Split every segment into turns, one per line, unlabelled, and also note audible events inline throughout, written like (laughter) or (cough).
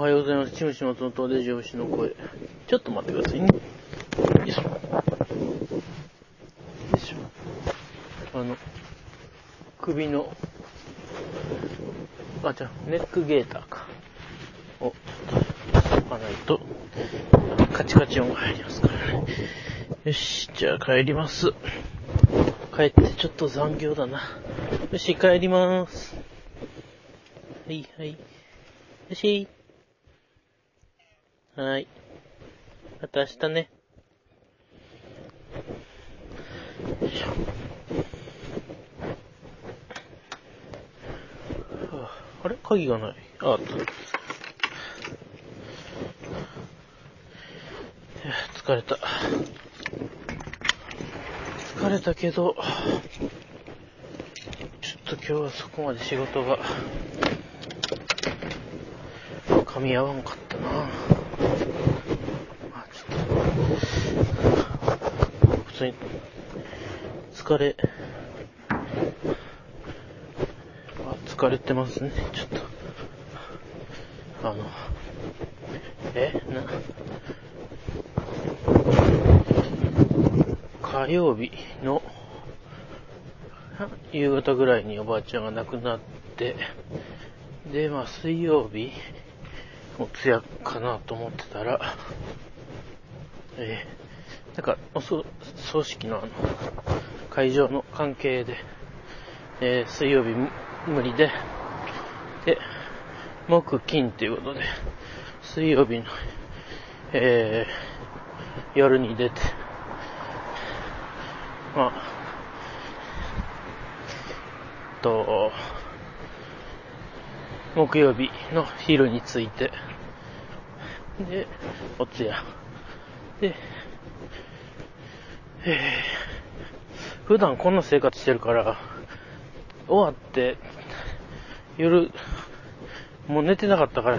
おはようございます。チムシ松本で上司の声。ちょっと待ってくださいね。よいしょ。よいしょ。あの、首の、あ、じゃ、ネックゲーターか。を、しとかないと、カチカチ音が入りますからね。よし、じゃあ帰ります。帰ってちょっと残業だな。よし、帰りまーす。はい、はい。よし。はい。また明日ね。あれ？鍵がない。あ、あった。疲れた。疲れたけど、ちょっと今日はそこまで仕事が噛み合わんかったな。まあちょっと、普通に疲れ、疲れてますね、ちょっと。あの、えな、火曜日の。夕方ぐらいにおばあちゃんが亡くなって、で、まあ水曜日、お通夜かなと思ってたら、えー、なんか、おそ葬式のあの、会場の関係で、えー、水曜日無理で、で、木金ということで、水曜日の、えー、夜に出て、まあ、と、木曜日の昼に着いて、で、お通夜。で、えー、普段こんな生活してるから、終わって、夜、もう寝てなかったから、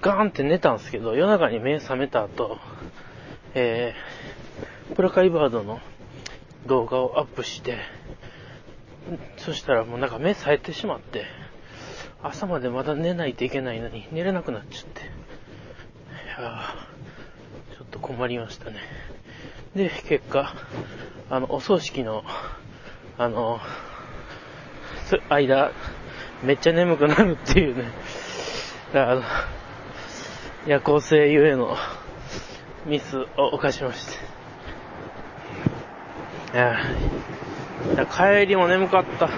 ガーンって寝たんですけど、夜中に目覚めた後、えー、プラカイバードの動画をアップして、そしたらもうなんか目冴えてしまって、朝までまだ寝ないといけないのに寝れなくなっちゃって。いやちょっと困りましたね。で、結果、あの、お葬式の、あの、間、めっちゃ眠くなるっていうね、あの、夜行性ゆえのミスを犯しました。いやいや帰りも眠かった。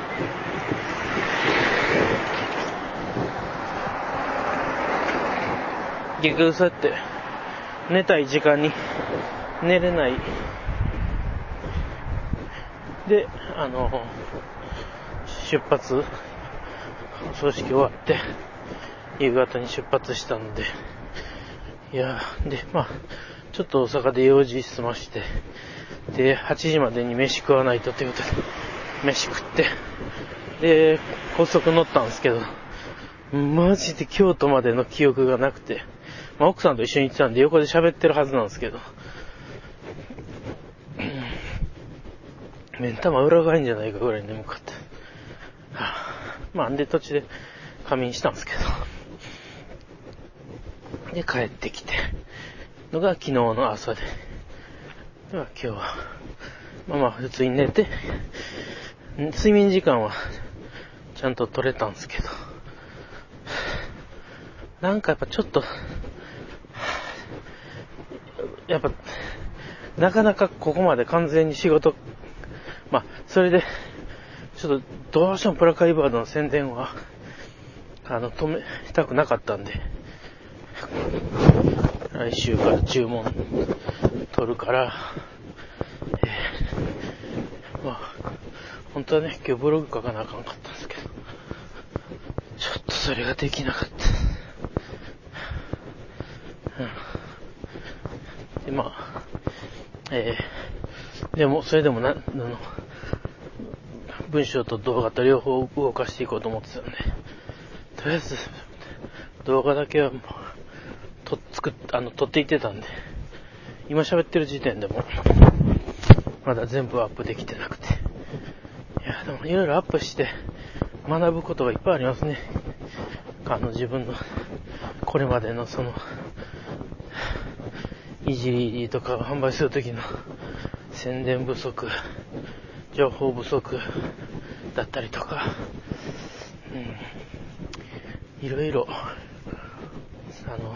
結局そうやって寝たい時間に寝れない。で、あの、出発、葬式終わって、夕方に出発したんで、いやで、まあ、ちょっと大阪で用事済まして、で、8時までに飯食わないとということで、飯食って、で、高速乗ったんですけど、マジで京都までの記憶がなくて、まあ、奥さんと一緒に行ってたんで横で喋ってるはずなんですけど、目ん玉裏返んじゃないかぐらい眠かった。はあ、まあ、んで途中で仮眠したんですけど、(laughs) で、帰ってきて、のが昨日の朝で、では今日は、まあまあ普通に寝て、睡眠時間はちゃんと取れたんですけど、なんかやっぱちょっと、やっぱ、なかなかここまで完全に仕事、まあ、それで、ちょっとどうしてもプラカイバードの宣伝は、あの、止めたくなかったんで、来週から注文取るから、えー、まあ、本当はね、今日ブログ書かなあかんかったんですけど、ちょっとそれができなかった。うん、で、まあ、えー、でも、それでもな、あの、文章と動画と両方動かしていこうと思ってたんで、とりあえず、動画だけはもう、と、作っ、あの、撮っていってたんで、今喋ってる時点でも、まだ全部アップできてなくて。いや、でもいろいろアップして、学ぶことがいっぱいありますね。あの、自分のこれまでのその、いじりとか販売するときの宣伝不足、情報不足だったりとか、うん、いろいろ、あの、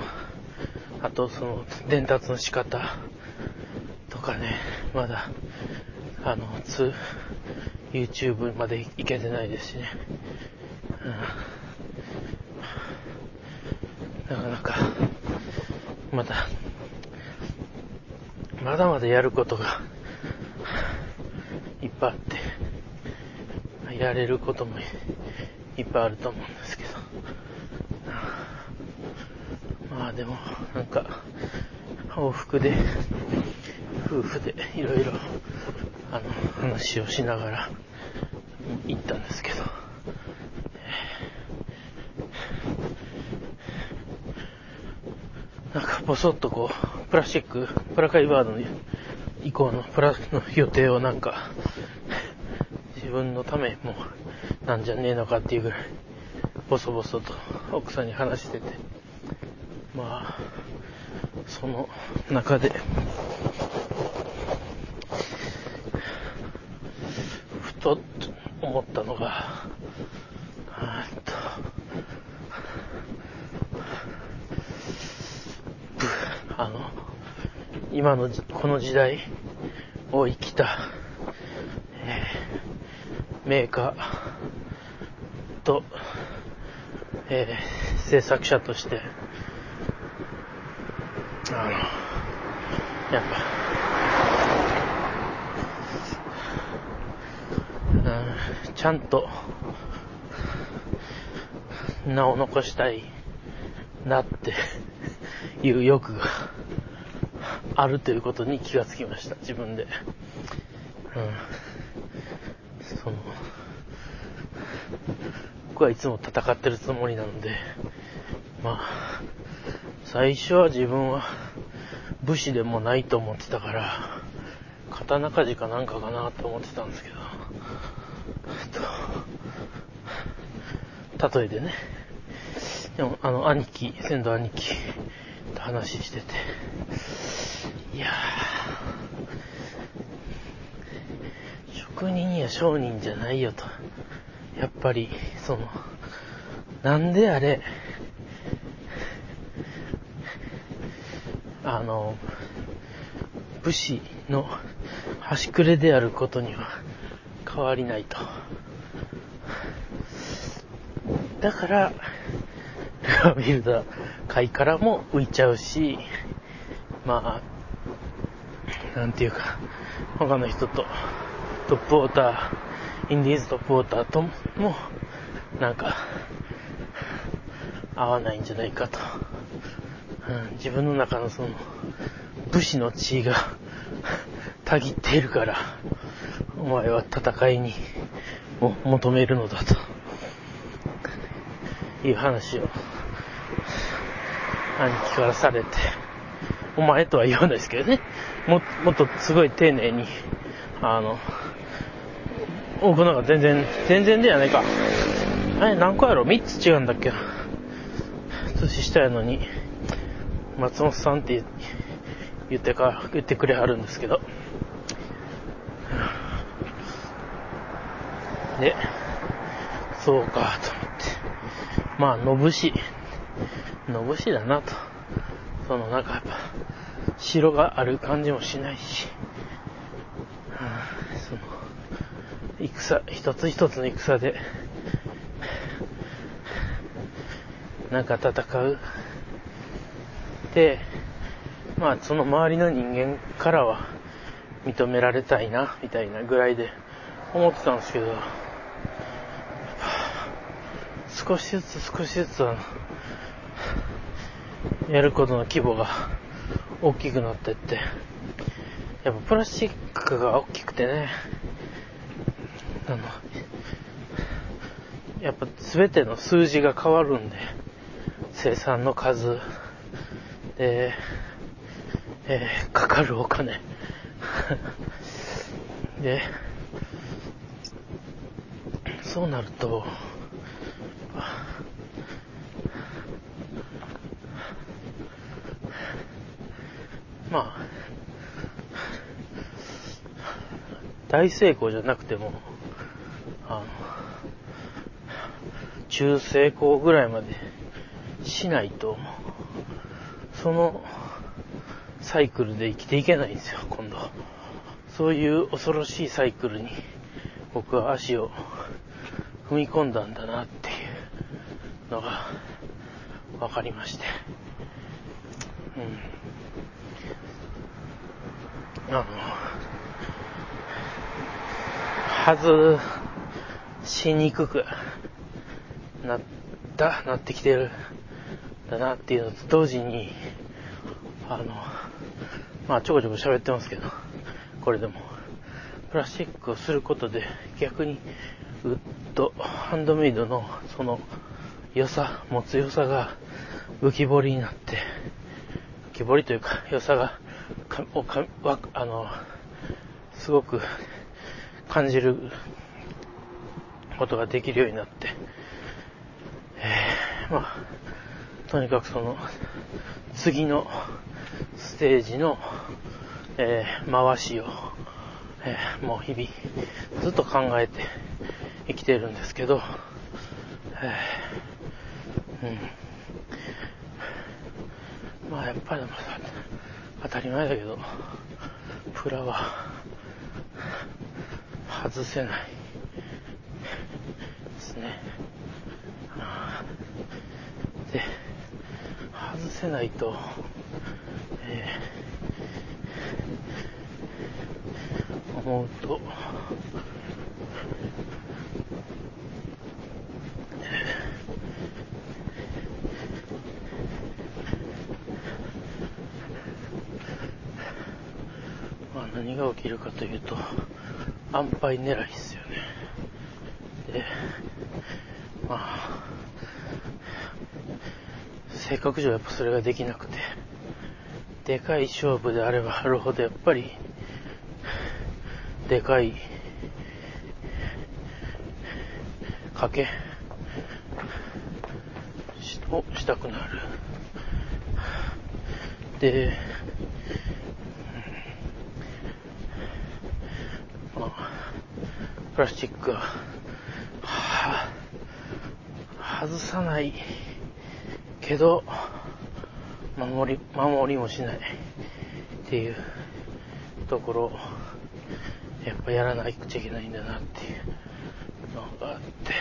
あとその伝達の仕方とかね、まだ、あの、つ、YouTube までいけてないですしね。うん、なかなか、まだ、まだまだやることがいっぱいあって、やれることも (laughs) いっぱいあると思うんですけど。まあでも、なんか、往復で、夫婦でいろいろ、あの、話をしながら行ったんですけど、なんか、ぼそっとこう、プラスチック、プラカイバードの以降のプラスの予定をなんか、分のためもなんじゃねえのかっていうぐらい、ボソボソと奥さんに話してて、まあ、その中で、ふと思ったのが、とあの、今のこの時代を生きた、メーカーと、えー、制作者として、あの、やっぱ、うん、ちゃんと、名を残したいなっていう欲があるということに気がつきました、自分で。うん。その、僕はいつも戦ってるつもりなので、まあ、最初は自分は武士でもないと思ってたから、刀鍛冶かなんかかなと思ってたんですけど、例えでね。でも、あの、兄貴、先祖兄貴と話してて、いや職人や商人じゃないよと。やっぱり、その、なんであれ、あの、武士の端くれであることには変わりないと。だから、ルアービルダー界からも浮いちゃうし、まあ、なんていうか、他の人と、トップウォーター、インディーズトップウォーターとも、なんか、合わないんじゃないかと。うん、自分の中のその、武士の地位が (laughs) たぎっているから、お前は戦いにを求めるのだと、いう話を、兄貴からされて、お前とは言わないですけどね、も、もっとすごい丁寧に、あの、僕なんか全然、全然ではないか。あれ何個やろ ?3 つ違うんだっけ？年下やのに、松本さんって言ってか、言ってくれはるんですけど。で、そうか、と思って。まあ、のぶし、のぶしだなと。その、なんかやっぱ、城がある感じもしないし、その、戦、一つ一つの戦で、なんか戦う。で、まあその周りの人間からは認められたいな、みたいなぐらいで思ってたんですけど、少しずつ少しずつやることの規模が大きくなってって、やっぱプラスチックが大きくてね、あの、やっぱ全ての数字が変わるんで、生産の数、で、えー、かかるお金。(laughs) で、そうなると、まあ、大成功じゃなくても、中成功ぐらいまでしないと、そのサイクルで生きていけないんですよ、今度。そういう恐ろしいサイクルに僕は足を踏み込んだんだなっていうのが分かりまして。うん。あの、外しにくくなった、なってきてる、だなっていうのと同時に、あの、まあちょこちょこ喋ってますけど、これでも、プラスチックをすることで逆にウッド、ハンドメイドのその良さ、持つ良さが浮き彫りになって、浮き彫りというか良さが、かおかわあの、すごく感じることができるようになって、えー、まあ、とにかくその、次のステージの、えー、回しを、えー、もう日々ずっと考えて生きてるんですけど、えー、うん。まあやっぱり当たり前だけど、プラは外せないですね。で、外せないと、えー、思うと、まあ何が起きるかというと、安牌狙いですよね。で、まあ、性格上やっぱそれができなくて、でかい勝負であればあるほどやっぱり、でかい、賭けをしたくなる。で、まあ、プラスチックは、は外さないけど、守り、守りもしない。っていうところ、やっぱやらなくちゃいけないんだなっていう。のがあって、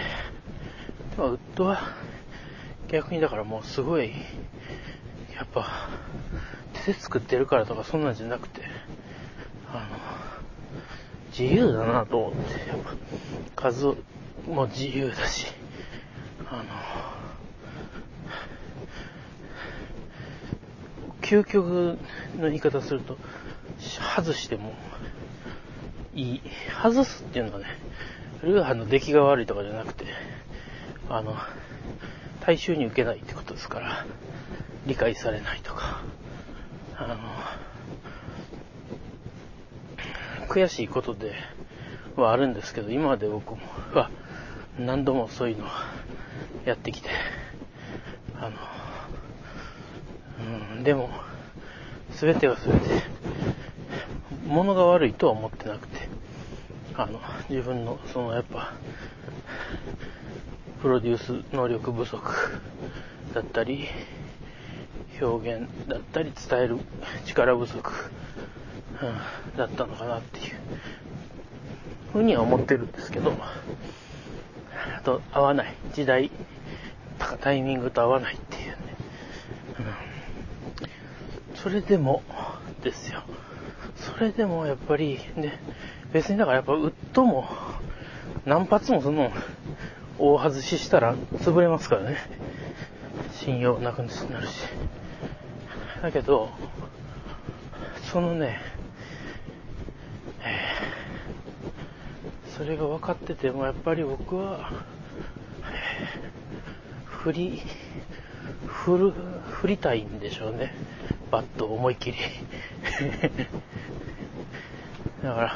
でもウッドは逆にだからもうすごい、やっぱ手で作ってるからとかそんなんじゃなくて、あの、自由だなと思って、やっぱ数も自由だし、あの、究極の言い方すると、外してもいい。外すっていうのはね、ルーハンの出来が悪いとかじゃなくて、あの、大衆に受けないってことですから、理解されないとか、あの、悔しいことではあるんですけど、今まで僕は何度もそういうのをやってきて、あの、うん、でも、すべてはすべて、物が悪いとは思ってなくて、あの、自分の、その、やっぱ、プロデュース能力不足だったり、表現だったり、伝える力不足、うん、だったのかなっていう、ふうには思ってるんですけど、あと、合わない。時代、タイミングと合わないっていうね。それでもですよ。それでもやっぱりね、別にだからやっぱウッドも何発もその大外ししたら潰れますからね。信用なくなるし。だけど、そのね、えー、それが分かっててもやっぱり僕は、えー、振り、振る、振りたいんでしょうね。バット思いっきり。(laughs) だから、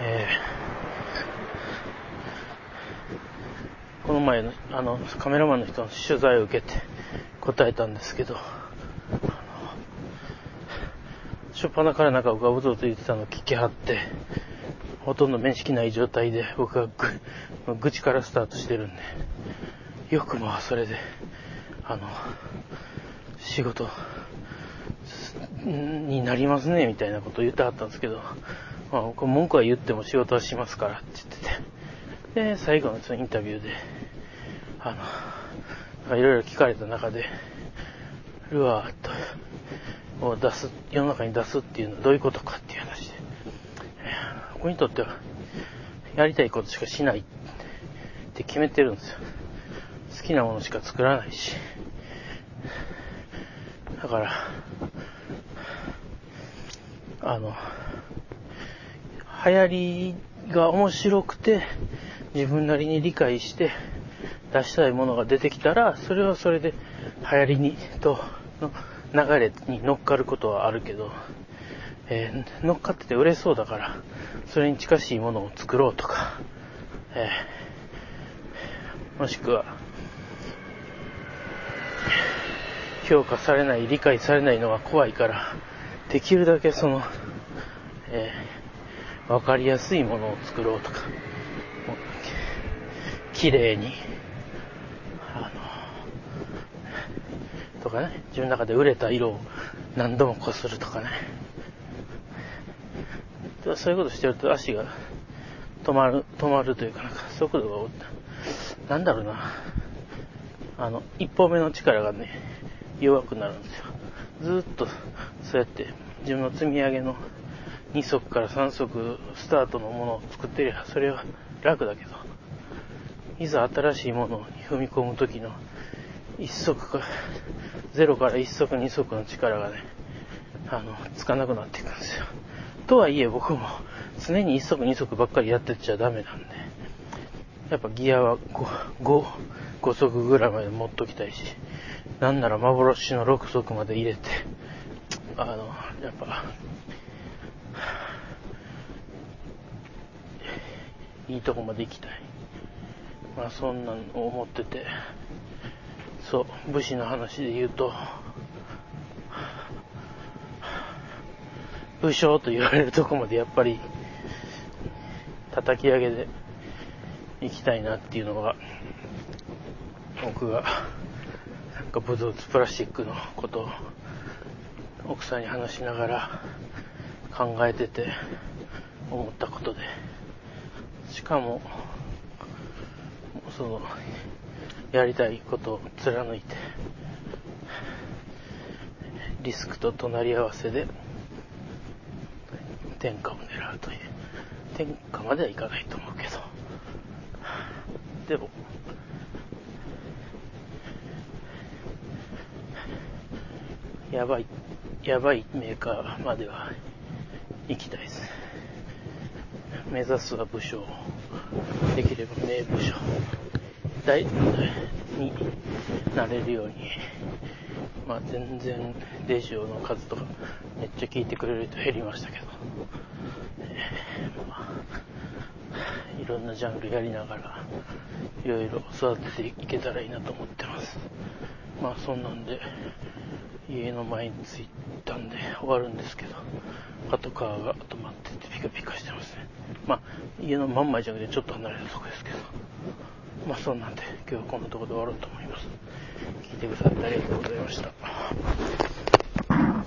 えー、この前の、あの、カメラマンの人の取材を受けて答えたんですけど、初っ端からなんか僕がうぞと言ってたのを聞きはって、ほとんど面識ない状態で僕は愚痴からスタートしてるんで、よくまあそれで、あの、仕事になりますね、みたいなことを言ってはったんですけど、まあ僕文句は言っても仕事はしますからって言ってて、で、最後のそのインタビューで、あの、いろいろ聞かれた中で、ルアーと、を出す、世の中に出すっていうのはどういうことかっていう話で、僕にとっては、やりたいことしかしないって決めてるんですよ。好きなものしか作らないし。だから、あの、流行りが面白くて、自分なりに理解して出したいものが出てきたら、それはそれで流行りに、と、の流れに乗っかることはあるけど、えー、乗っかってて売れそうだから、それに近しいものを作ろうとか、えー、もしくは、評価されない、理解されないのが怖いから、できるだけその、えー、わかりやすいものを作ろうとか、綺麗に、あの、とかね、自分の中で売れた色を何度もこするとかね。そういうことしてると足が止まる、止まるというか、なんか速度が、なんだろうな。あの、一歩目の力がね、弱くなるんですよ。ずっと、そうやって自分の積み上げの2足から3足スタートのものを作ってりゃ、それは楽だけど、いざ新しいものに踏み込む時の1足か、0から1足2足の力がね、あの、つかなくなっていくんですよ。とはいえ僕も常に1足2足ばっかりやってっちゃダメなんで、やっぱギアは 5, 5, 5足ぐらいまで持っときたいし、なんなら幻の6足まで入れて、あの、やっぱ、いいとこまで行きたい。まあそんなの思ってて、そう、武士の話で言うと、武将と言われるとこまでやっぱり叩き上げで行きたいなっていうのが僕がかブドウプラスチックのことを奥さんに話しながら考えてて思ったことでしかもそのやりたいことを貫いてリスクと隣り合わせで天下を狙うという。天下まではいかないと思うけど。でも、やばい、やばいメーカーまでは行きたいです。目指すは武将。できれば名武将。大、になれるように。まあ全然レジオの数とかめっちゃ聞いてくれる人減りましたけど、えー、まあ、いろんなジャンルやりながらいろいろ育てていけたらいいなと思ってます。まあそんなんで家の前に着いたんで終わるんですけど、パトカーが止まっててピカピカしてますね。まあ家の真ん前じゃなくてちょっと離れたとこですけど、まあそんなんで今日はこんなとこで終わろうと思います。聞いてくださってありがとうございました。